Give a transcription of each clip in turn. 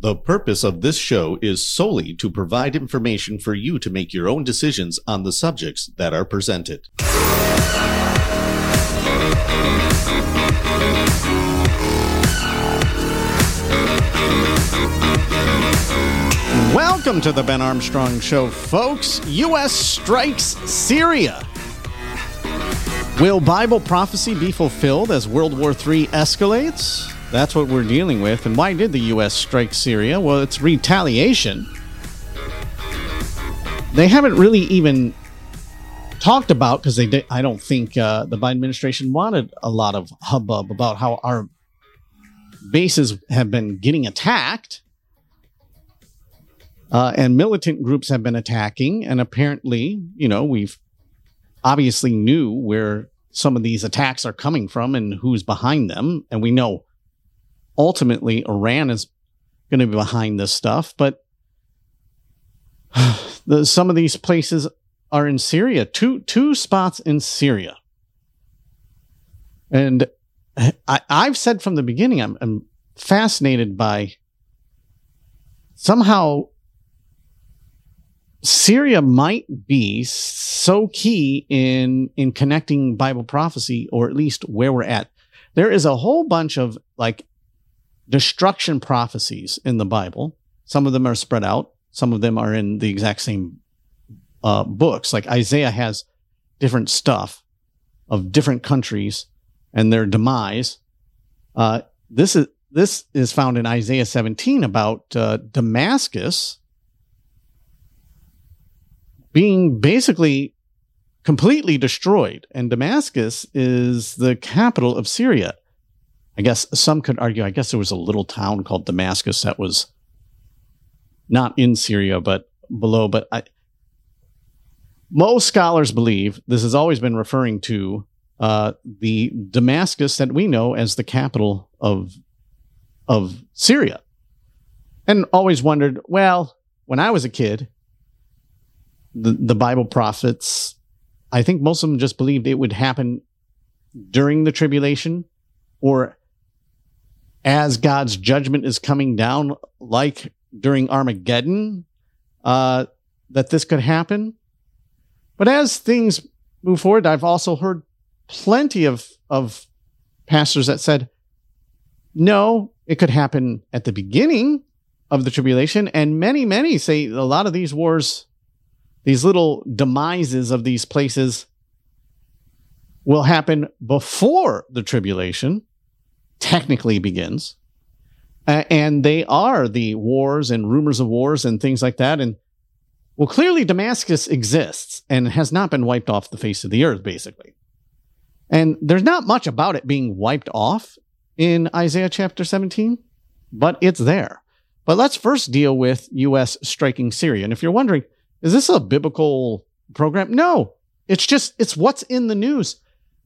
The purpose of this show is solely to provide information for you to make your own decisions on the subjects that are presented. Welcome to the Ben Armstrong Show, folks. U.S. strikes Syria. Will Bible prophecy be fulfilled as World War III escalates? That's what we're dealing with. And why did the U.S. strike Syria? Well, it's retaliation. They haven't really even talked about because they did, I don't think uh, the Biden administration wanted a lot of hubbub about how our bases have been getting attacked. Uh, and militant groups have been attacking, and apparently, you know, we've obviously knew where some of these attacks are coming from and who's behind them, and we know ultimately Iran is going to be behind this stuff, but the, some of these places are in Syria. Two two spots in Syria, and I, I've said from the beginning, I'm, I'm fascinated by somehow Syria might be so key in in connecting Bible prophecy, or at least where we're at. There is a whole bunch of like destruction prophecies in the Bible. Some of them are spread out. Some of them are in the exact same uh, books. Like Isaiah has different stuff of different countries and their demise. Uh, this is this is found in Isaiah 17 about uh, Damascus being basically completely destroyed. And Damascus is the capital of Syria. I guess some could argue, I guess there was a little town called Damascus that was not in Syria, but below. But I, most scholars believe this has always been referring to uh, the Damascus that we know as the capital of of Syria, and always wondered. Well, when I was a kid, the, the Bible prophets, I think most of them just believed it would happen during the tribulation or as God's judgment is coming down, like during Armageddon, uh, that this could happen. But as things move forward, I've also heard plenty of, of pastors that said, no, it could happen at the beginning of the tribulation. And many, many say a lot of these wars these little demises of these places will happen before the tribulation technically begins. Uh, and they are the wars and rumors of wars and things like that. And well, clearly Damascus exists and has not been wiped off the face of the earth, basically. And there's not much about it being wiped off in Isaiah chapter 17, but it's there. But let's first deal with U.S. striking Syria. And if you're wondering, is this a biblical program? No, it's just it's what's in the news.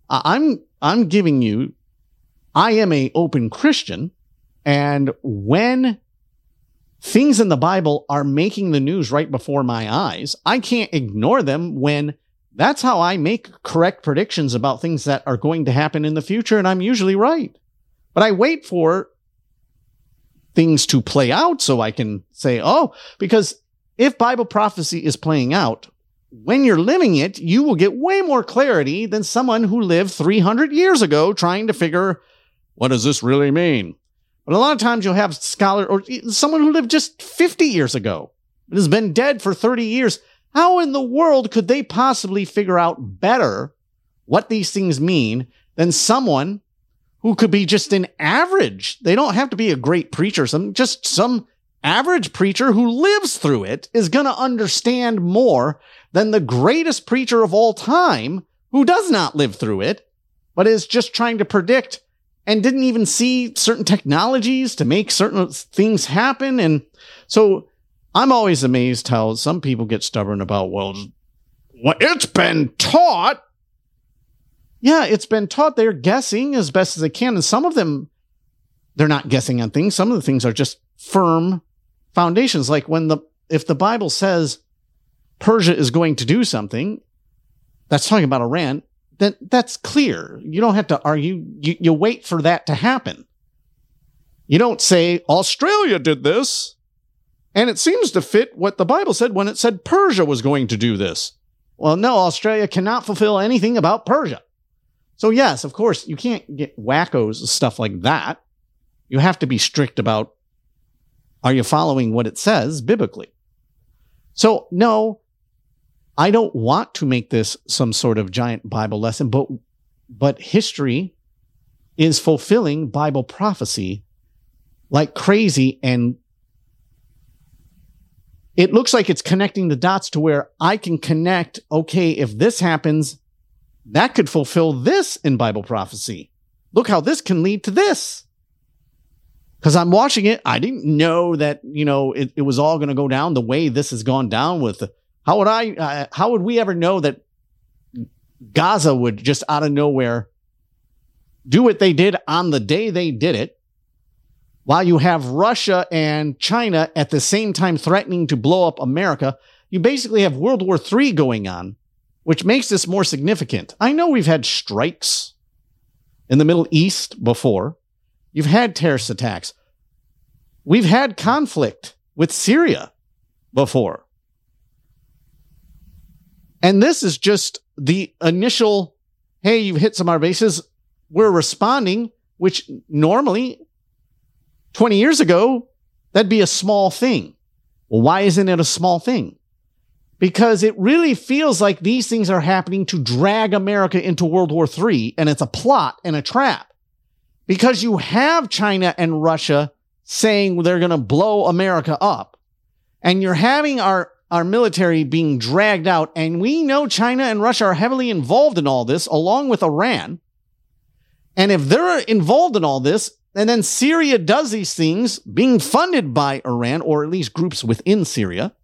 I'm I'm giving you. I am a open Christian, and when things in the Bible are making the news right before my eyes, I can't ignore them when that's how I make correct predictions about things that are going to happen in the future, and I'm usually right. But I wait for things to play out so I can say, oh, because if Bible prophecy is playing out, when you're living it, you will get way more clarity than someone who lived 300 years ago trying to figure, what does this really mean? But a lot of times you'll have scholar or someone who lived just 50 years ago and has been dead for 30 years. How in the world could they possibly figure out better what these things mean than someone who could be just an average? They don't have to be a great preacher, some just some average preacher who lives through it is going to understand more than the greatest preacher of all time who does not live through it, but is just trying to predict and didn't even see certain technologies to make certain things happen. And so I'm always amazed how some people get stubborn about, well, it's been taught. Yeah, it's been taught. They're guessing as best as they can. And some of them, they're not guessing on things. Some of the things are just firm foundations. Like when the, if the Bible says Persia is going to do something, that's talking about Iran, then that's clear. You don't have to argue. You, you wait for that to happen. You don't say Australia did this. And it seems to fit what the Bible said when it said Persia was going to do this. Well, no, Australia cannot fulfill anything about Persia. So, yes, of course, you can't get wackos, stuff like that. You have to be strict about are you following what it says biblically? So, no, I don't want to make this some sort of giant Bible lesson, but but history is fulfilling Bible prophecy like crazy and it looks like it's connecting the dots to where I can connect, okay, if this happens, that could fulfill this in Bible prophecy. Look how this can lead to this. Because I'm watching it, I didn't know that, you know, it, it was all going to go down the way this has gone down with. How would I, uh, how would we ever know that Gaza would just out of nowhere do what they did on the day they did it? While you have Russia and China at the same time threatening to blow up America, you basically have World War III going on, which makes this more significant. I know we've had strikes in the Middle East before. You've had terrorist attacks. We've had conflict with Syria before. And this is just the initial, hey, you've hit some of our bases. We're responding, which normally 20 years ago, that'd be a small thing. Well, why isn't it a small thing? Because it really feels like these things are happening to drag America into World War III, and it's a plot and a trap. Because you have China and Russia saying they're going to blow America up, and you're having our our military being dragged out. And we know China and Russia are heavily involved in all this, along with Iran. And if they're involved in all this, and then Syria does these things being funded by Iran, or at least groups within Syria.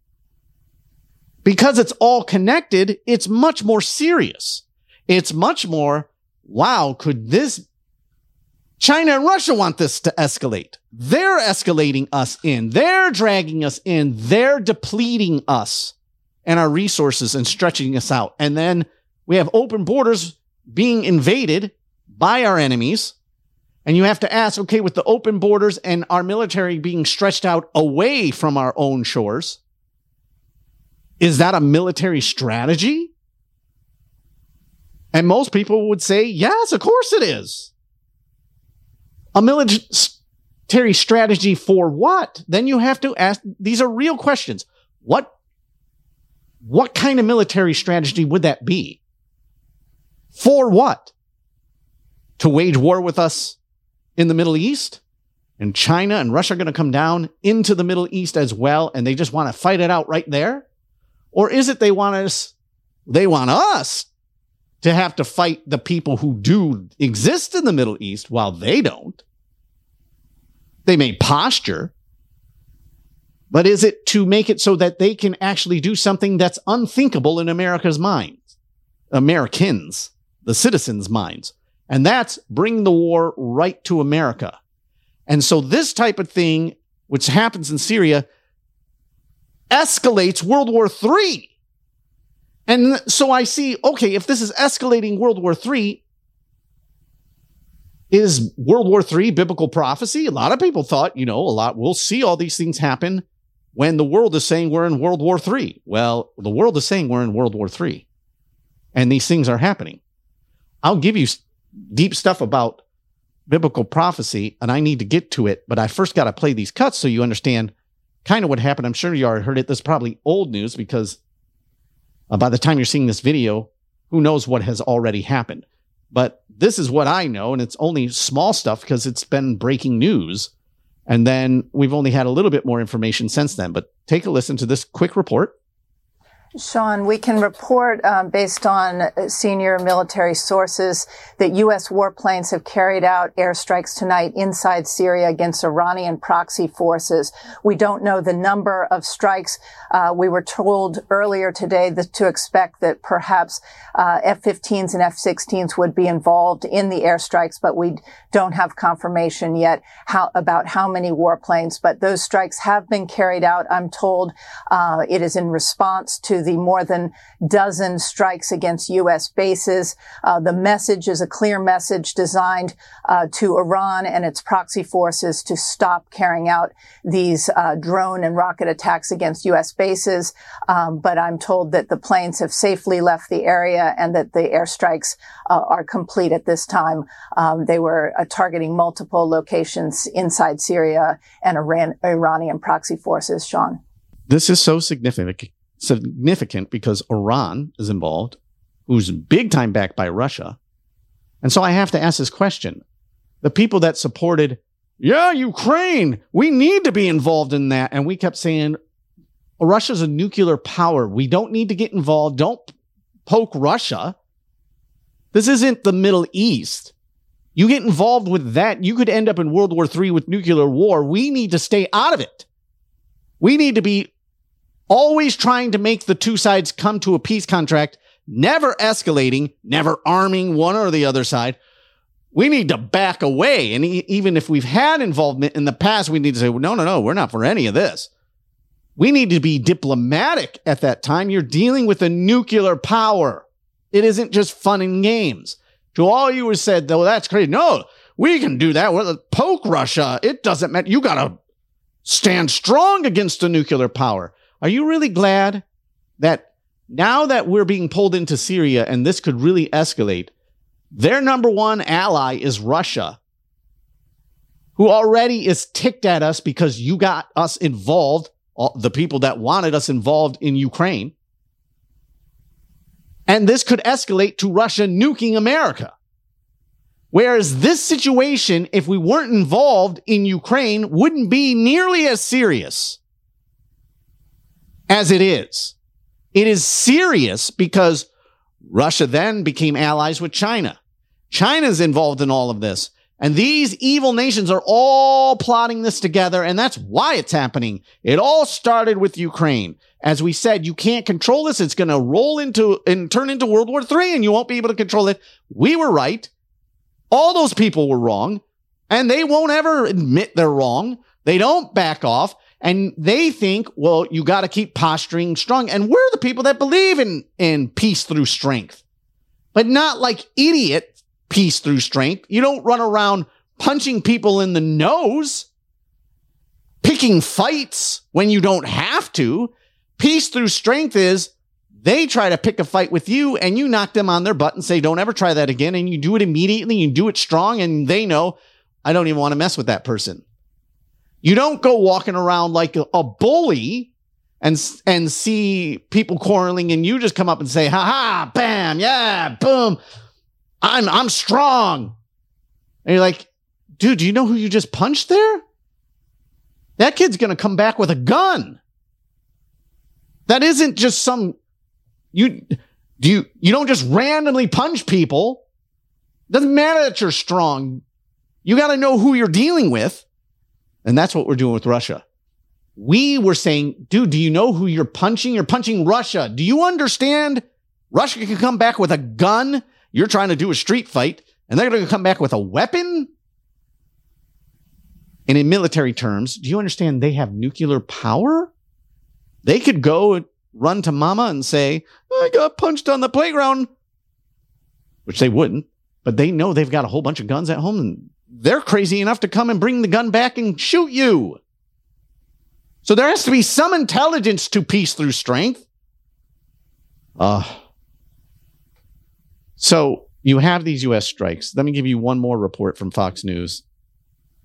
Because it's all connected, it's much more serious. It's much more, wow, could this, China and Russia want this to escalate. They're escalating us in. They're dragging us in. They're depleting us and our resources and stretching us out. And then we have open borders being invaded by our enemies and you have to ask, okay, with the open borders and our military being stretched out away from our own shores, is that a military strategy? And most people would say, yes, of course it is. A military strategy for what? Then you have to ask, these are real questions. What, what kind of military strategy would that be? For what? To wage war with us in the Middle East, and China and Russia are going to come down into the Middle East as well, and they just want to fight it out right there? Or is it they want us, they want us to have to fight the people who do exist in the Middle East while they don't? They may posture, but is it to make it so that they can actually do something that's unthinkable in America's minds? Americans, the citizens' minds and that's bring the war right to America. And so this type of thing, which happens in Syria, escalates World War III. And so I see, okay, if this is escalating World War III, is World War III biblical prophecy? A lot of people thought, you know, a lot, we'll see all these things happen when the world is saying we're in World War III. Well, the world is saying we're in World War III, and these things are happening. I'll give you deep stuff about biblical prophecy, and I need to get to it, but I first got to play these cuts so you understand kind of what happened. I'm sure you already heard it. This is probably old news because uh, by the time you're seeing this video, who knows what has already happened. But this is what I know, and it's only small stuff because it's been breaking news. And then we've only had a little bit more information since then. But take a listen to this quick report. Sean, we can report um, based on senior military sources that U.S. warplanes have carried out airstrikes tonight inside Syria against Iranian proxy forces. We don't know the number of strikes. Uh, we were told earlier today that to expect that perhaps uh, F-15s and F-16s would be involved in the airstrikes, but we don't have confirmation yet how, about how many warplanes. But those strikes have been carried out. I'm told uh, it is in response to the more than dozen strikes against U.S. bases. Uh, the message is a clear message designed uh, to Iran and its proxy forces to stop carrying out these uh, drone and rocket attacks against U.S. bases. Um, but I'm told that the planes have safely left the area and that the airstrikes uh, are complete at this time. Um, they were uh, targeting multiple locations inside Syria and Iran, Iranian proxy forces. Sean, this is so significant significant because Iran is involved, who's big time backed by Russia. And so I have to ask this question. The people that supported, yeah, Ukraine, we need to be involved in that. And we kept saying, Russia's a nuclear power. We don't need to get involved. Don't poke Russia. This isn't the Middle East. You get involved with that, you could end up in World War III with nuclear war. We need to stay out of it. We need to be always trying to make the two sides come to a peace contract, never escalating, never arming one or the other side. We need to back away. And even if we've had involvement in the past, we need to say, no, no, no, we're not for any of this. We need to be diplomatic at that time. You're dealing with a nuclear power. It isn't just fun and games. To all you who said, though, that's crazy. No, we can do that. We're poke Russia. It doesn't matter. You got to stand strong against a nuclear power. Are you really glad that now that we're being pulled into Syria and this could really escalate, their number one ally is Russia, who already is ticked at us because you got us involved, the people that wanted us involved in Ukraine. And this could escalate to Russia nuking America. Whereas this situation, if we weren't involved in Ukraine, wouldn't be nearly as serious as it is. It is serious because Russia then became allies with China. China's involved in all of this. And these evil nations are all plotting this together. And that's why it's happening. It all started with Ukraine. As we said, you can't control this. It's going to roll into and turn into World War III and you won't be able to control it. We were right. All those people were wrong and they won't ever admit they're wrong. They don't back off. And they think, well, you got to keep posturing strong. And we're the people that believe in, in peace through strength, but not like idiot peace through strength. You don't run around punching people in the nose, picking fights when you don't have to. Peace through strength is they try to pick a fight with you and you knock them on their butt and say, don't ever try that again. And you do it immediately. You do it strong and they know I don't even want to mess with that person. You don't go walking around like a, bully and and see people quarreling and you just come up and say, "Ha ha, bam, yeah, boom. I'm I'm strong." And you're like, "Dude, do you know who you just punched there? That kid's going to come back with a gun." That isn't just some you do you you don't just randomly punch people. Doesn't matter that you're strong. You got to know who you're dealing with. And that's what we're doing with Russia. We were saying, dude, do you know who you're punching? You're punching Russia. Do you understand? Russia can come back with a gun. You're trying to do a street fight, and they're going to come back with a weapon. And in military terms, do you understand they have nuclear power? They could go and run to mama and say, I got punched on the playground, which they wouldn't, but they know they've got a whole bunch of guns at home and they're crazy enough to come and bring the gun back and shoot you. So there has to be some intelligence to peace through strength. Uh, so you have these U.S. strikes. Let me give you one more report from Fox News.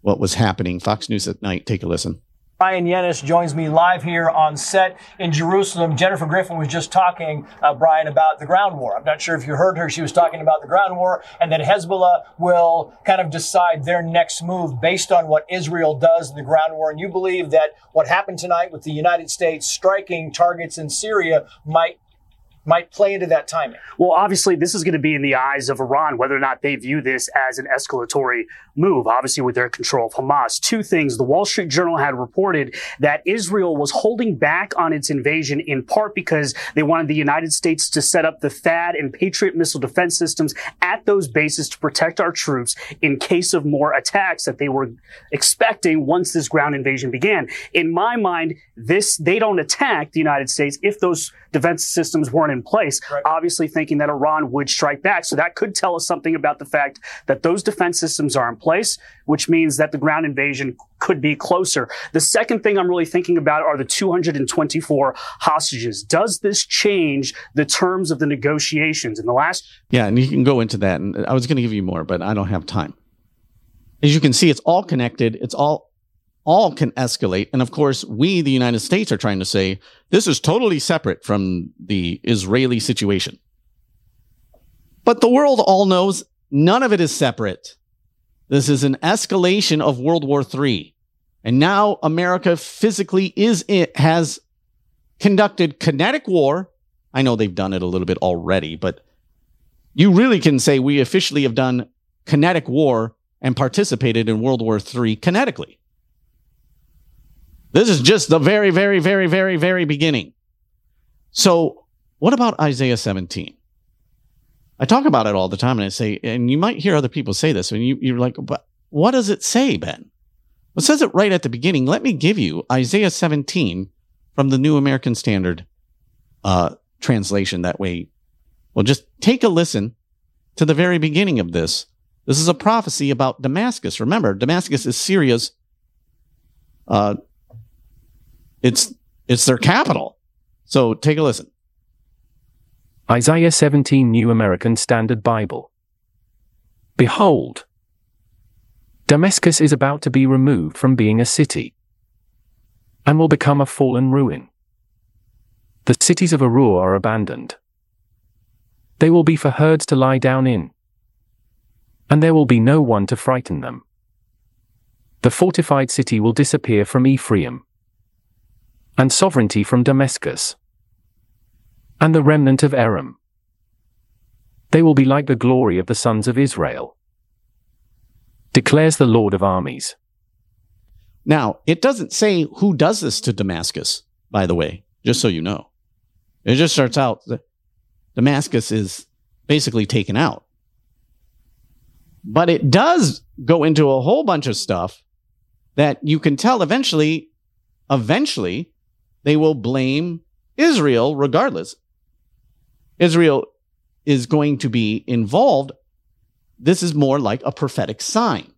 What was happening? Fox News at night. Take a listen. Bryan Llenas joins me live here on set in Jerusalem. Jennifer Griffin was just talking, uh, Bryan, about the ground war. I'm not sure if you heard her. She was talking about the ground war and that Hezbollah will kind of decide their next move based on what Israel does in the ground war. And you believe that what happened tonight with the United States striking targets in Syria might might play into that timing? Well, obviously, this is going to be in the eyes of Iran, whether or not they view this as an escalatory move, obviously, with their control of Hamas. Two things. The Wall Street Journal had reported that Israel was holding back on its invasion in part because they wanted the United States to set up the THAAD and Patriot missile defense systems at those bases to protect our troops in case of more attacks that they were expecting once this ground invasion began. In my mind, this, they don't attack the United States if those defense systems weren't in place, right. obviously thinking that Iran would strike back. So that could tell us something about the fact that those defense systems are in place, which means that the ground invasion could be closer. The second thing I'm really thinking about are the 224 hostages. Does this change the terms of the negotiations in the last? Yeah, and you can go into that. And I was going to give you more, but I don't have time. As you can see, it's all connected. It's all all can escalate. And of course, we, the United States, are trying to say this is totally separate from the Israeli situation. But the world all knows none of it is separate. This is an escalation of World War III. And now America physically is it has conducted kinetic war. I know they've done it a little bit already, but you really can say we officially have done kinetic war and participated in World War III kinetically. This is just the very, very, very, very, very beginning. So, what about Isaiah 17? I talk about it all the time and I say, and you might hear other people say this, and you, you're like, but what does it say, Ben? Well, it says it right at the beginning. Let me give you Isaiah 17 from the New American Standard uh, translation. That way, well, just take a listen to the very beginning of this. This is a prophecy about Damascus. Remember, Damascus is Syria's uh, it's it's their capital. So take a listen. Isaiah 17 New American Standard Bible. Behold, Damascus is about to be removed from being a city and will become a fallen ruin. The cities of Aroer are abandoned. They will be for herds to lie down in, and there will be no one to frighten them. The fortified city will disappear from Ephraim and sovereignty from Damascus, and the remnant of Aram. They will be like the glory of the sons of Israel, declares the Lord of armies. Now, it doesn't say who does this to Damascus, by the way, just so you know. It just starts out that Damascus is basically taken out. But it does go into a whole bunch of stuff that you can tell eventually, eventually, they will blame Israel regardless. Israel is going to be involved. This is more like a prophetic sign.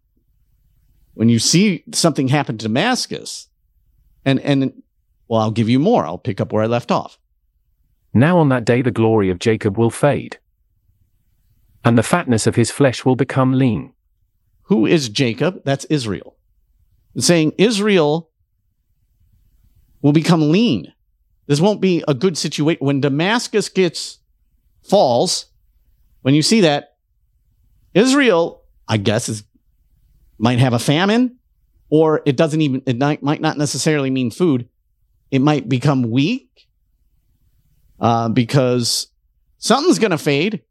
When you see something happen to Damascus, and, and, well, I'll give you more. I'll pick up where I left off. Now on that day, the glory of Jacob will fade, and the fatness of his flesh will become lean. Who is Jacob? That's Israel. It's saying Israel will become lean. This won't be a good situation. When Damascus gets falls, when you see that, Israel, I guess, is might have a famine, or it doesn't even, it might, not necessarily mean food. It might become weak uh, because something's going to fade,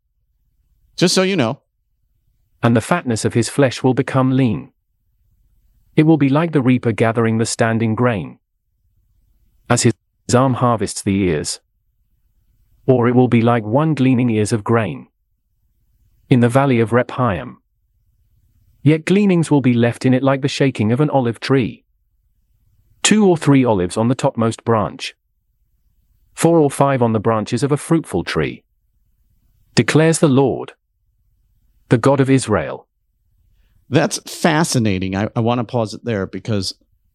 just so you know. And the fatness of his flesh will become lean. It will be like the reaper gathering the standing grain as his arm harvests the ears. Or it will be like one gleaning ears of grain. In the valley of Rephaim. Yet gleanings will be left in it like the shaking of an olive tree. Two or three olives on the topmost branch. Four or five on the branches of a fruitful tree. Declares the Lord, the God of Israel. That's fascinating. I, I want to pause it there because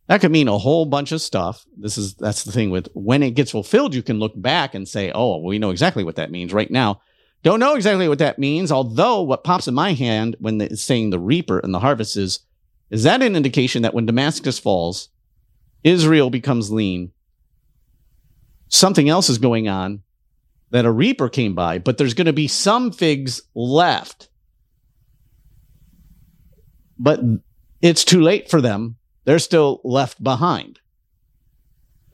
that could mean a whole bunch of stuff. This is that's the thing with when it gets fulfilled, you can look back and say, "Oh, we know exactly what that means." Right now, don't know exactly what that means. Although what pops in my hand when it's saying the reaper and the harvest is, is that an indication that when Damascus falls, Israel becomes lean. Something else is going on that a reaper came by, but there's going to be some figs left. But it's too late for them they're still left behind.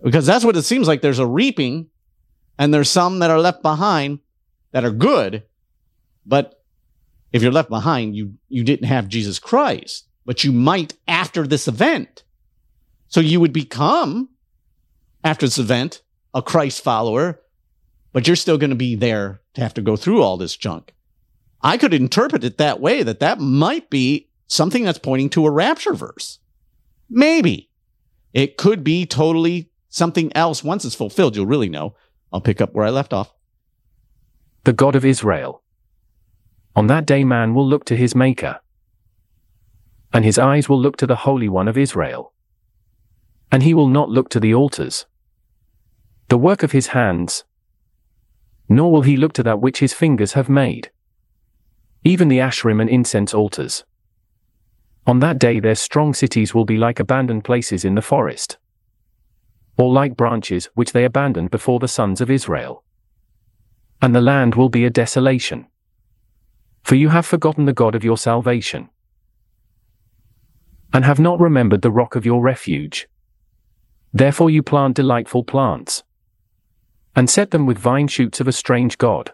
Because that's what it seems like. There's a reaping And there's some that are left behind that are good, but if you're left behind, you you didn't have Jesus Christ, but you might after this event. So you would become after this event a Christ follower, but you're still going to be there to have to go through all this junk. I could interpret it that way that that might be something that's pointing to a rapture verse. Maybe. It could be totally something else once it's fulfilled. You'll really know. I'll pick up where I left off. The God of Israel. On that day, man will look to his Maker, and his eyes will look to the Holy One of Israel. And he will not look to the altars, the work of his hands, nor will he look to that which his fingers have made, even the Asherim and incense altars. On that day, their strong cities will be like abandoned places in the forest, or like branches which they abandoned before the sons of Israel. And the land will be a desolation for you have forgotten the God of your salvation, and have not remembered the rock of your refuge. Therefore you plant delightful plants, and set them with vine shoots of a strange God.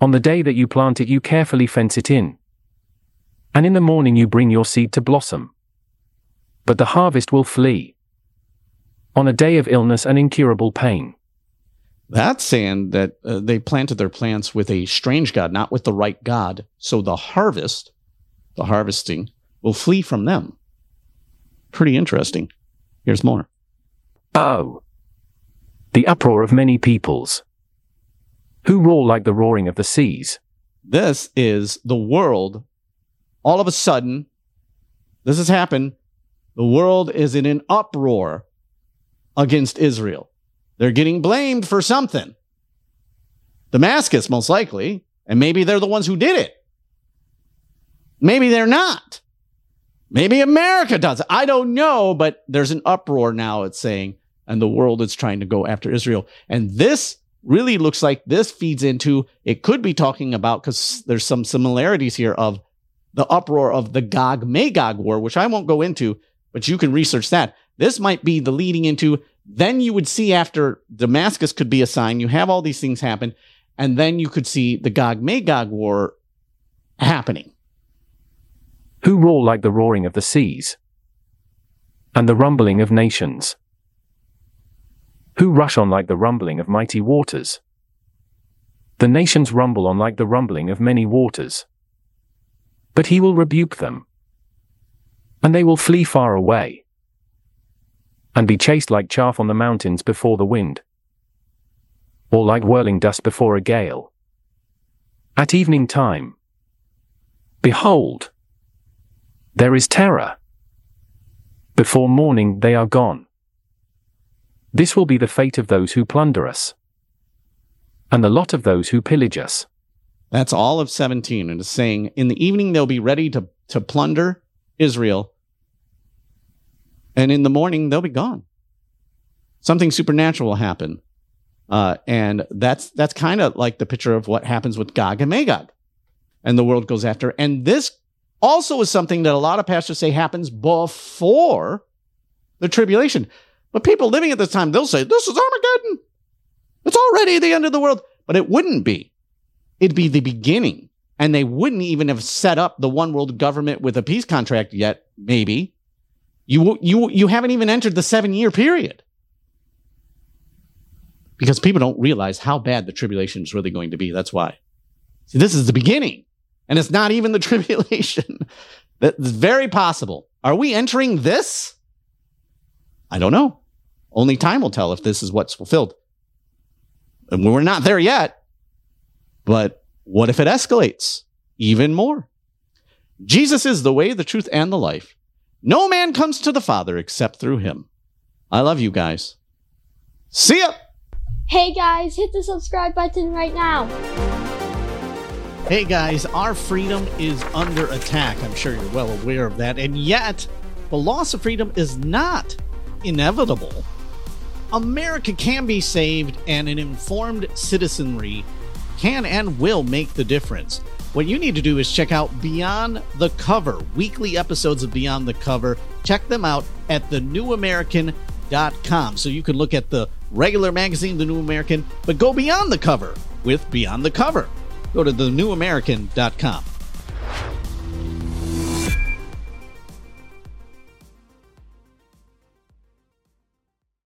On the day that you plant it, you carefully fence it in, and in the morning you bring your seed to blossom. But the harvest will flee. On a day of illness and incurable pain. That's saying that uh, they planted their plants with a strange God, not with the right God. So the harvest, the harvesting, will flee from them. Pretty interesting. Here's more. Oh. The uproar of many peoples. Who roar like the roaring of the seas. This is the world. All of a sudden, this has happened. The world is in an uproar against Israel. They're getting blamed for something. Damascus, most likely, and maybe they're the ones who did it. Maybe they're not. Maybe America does. I don't know, but there's an uproar now, it's saying, and the world is trying to go after Israel. And this really looks like this feeds into it could be talking about because there's some similarities here of the uproar of the Gog Magog war, which I won't go into, but you can research that. This might be the leading into then you would see after Damascus could be a sign, you have all these things happen, and then you could see the Gog Magog war happening. Who roar like the roaring of the seas and the rumbling of nations? Who rush on like the rumbling of mighty waters? The nations rumble on like the rumbling of many waters. But he will rebuke them, and they will flee far away and be chased like chaff on the mountains before the wind, or like whirling dust before a gale. At evening time, behold, there is terror. Before morning they are gone. This will be the fate of those who plunder us, and the lot of those who pillage us. That's all of 17. And it's saying, in the evening they'll be ready to, to plunder Israel, and in the morning they'll be gone. Something supernatural will happen. Uh, and that's that's kind of like the picture of what happens with Gog and Magog, and the world goes after. And this also is something that a lot of pastors say happens before the tribulation. But people living at this time, they'll say, This is Armageddon. It's already the end of the world. But it wouldn't be. It'd be the beginning. And they wouldn't even have set up the one world government with a peace contract yet, maybe. You, you, you haven't even entered the seven year period. Because people don't realize how bad the tribulation is really going to be. That's why. See, this is the beginning, and it's not even the tribulation. That's very possible. Are we entering this? I don't know. Only time will tell if this is what's fulfilled. And we're not there yet. But what if it escalates even more? Jesus is the way, the truth, and the life. No man comes to the Father except through him. I love you guys. See ya! Hey guys, hit the subscribe button right now. Hey guys, our freedom is under attack. I'm sure you're well aware of that. And yet, the loss of freedom is not inevitable. America can be saved, and an informed citizenry can and will make the difference. What you need to do is check out Beyond the Cover, weekly episodes of Beyond the Cover. Check them out at thenewamerican.com so you can look at the regular magazine, The New American, but go beyond the cover with Beyond the Cover. Go to thenewamerican.com.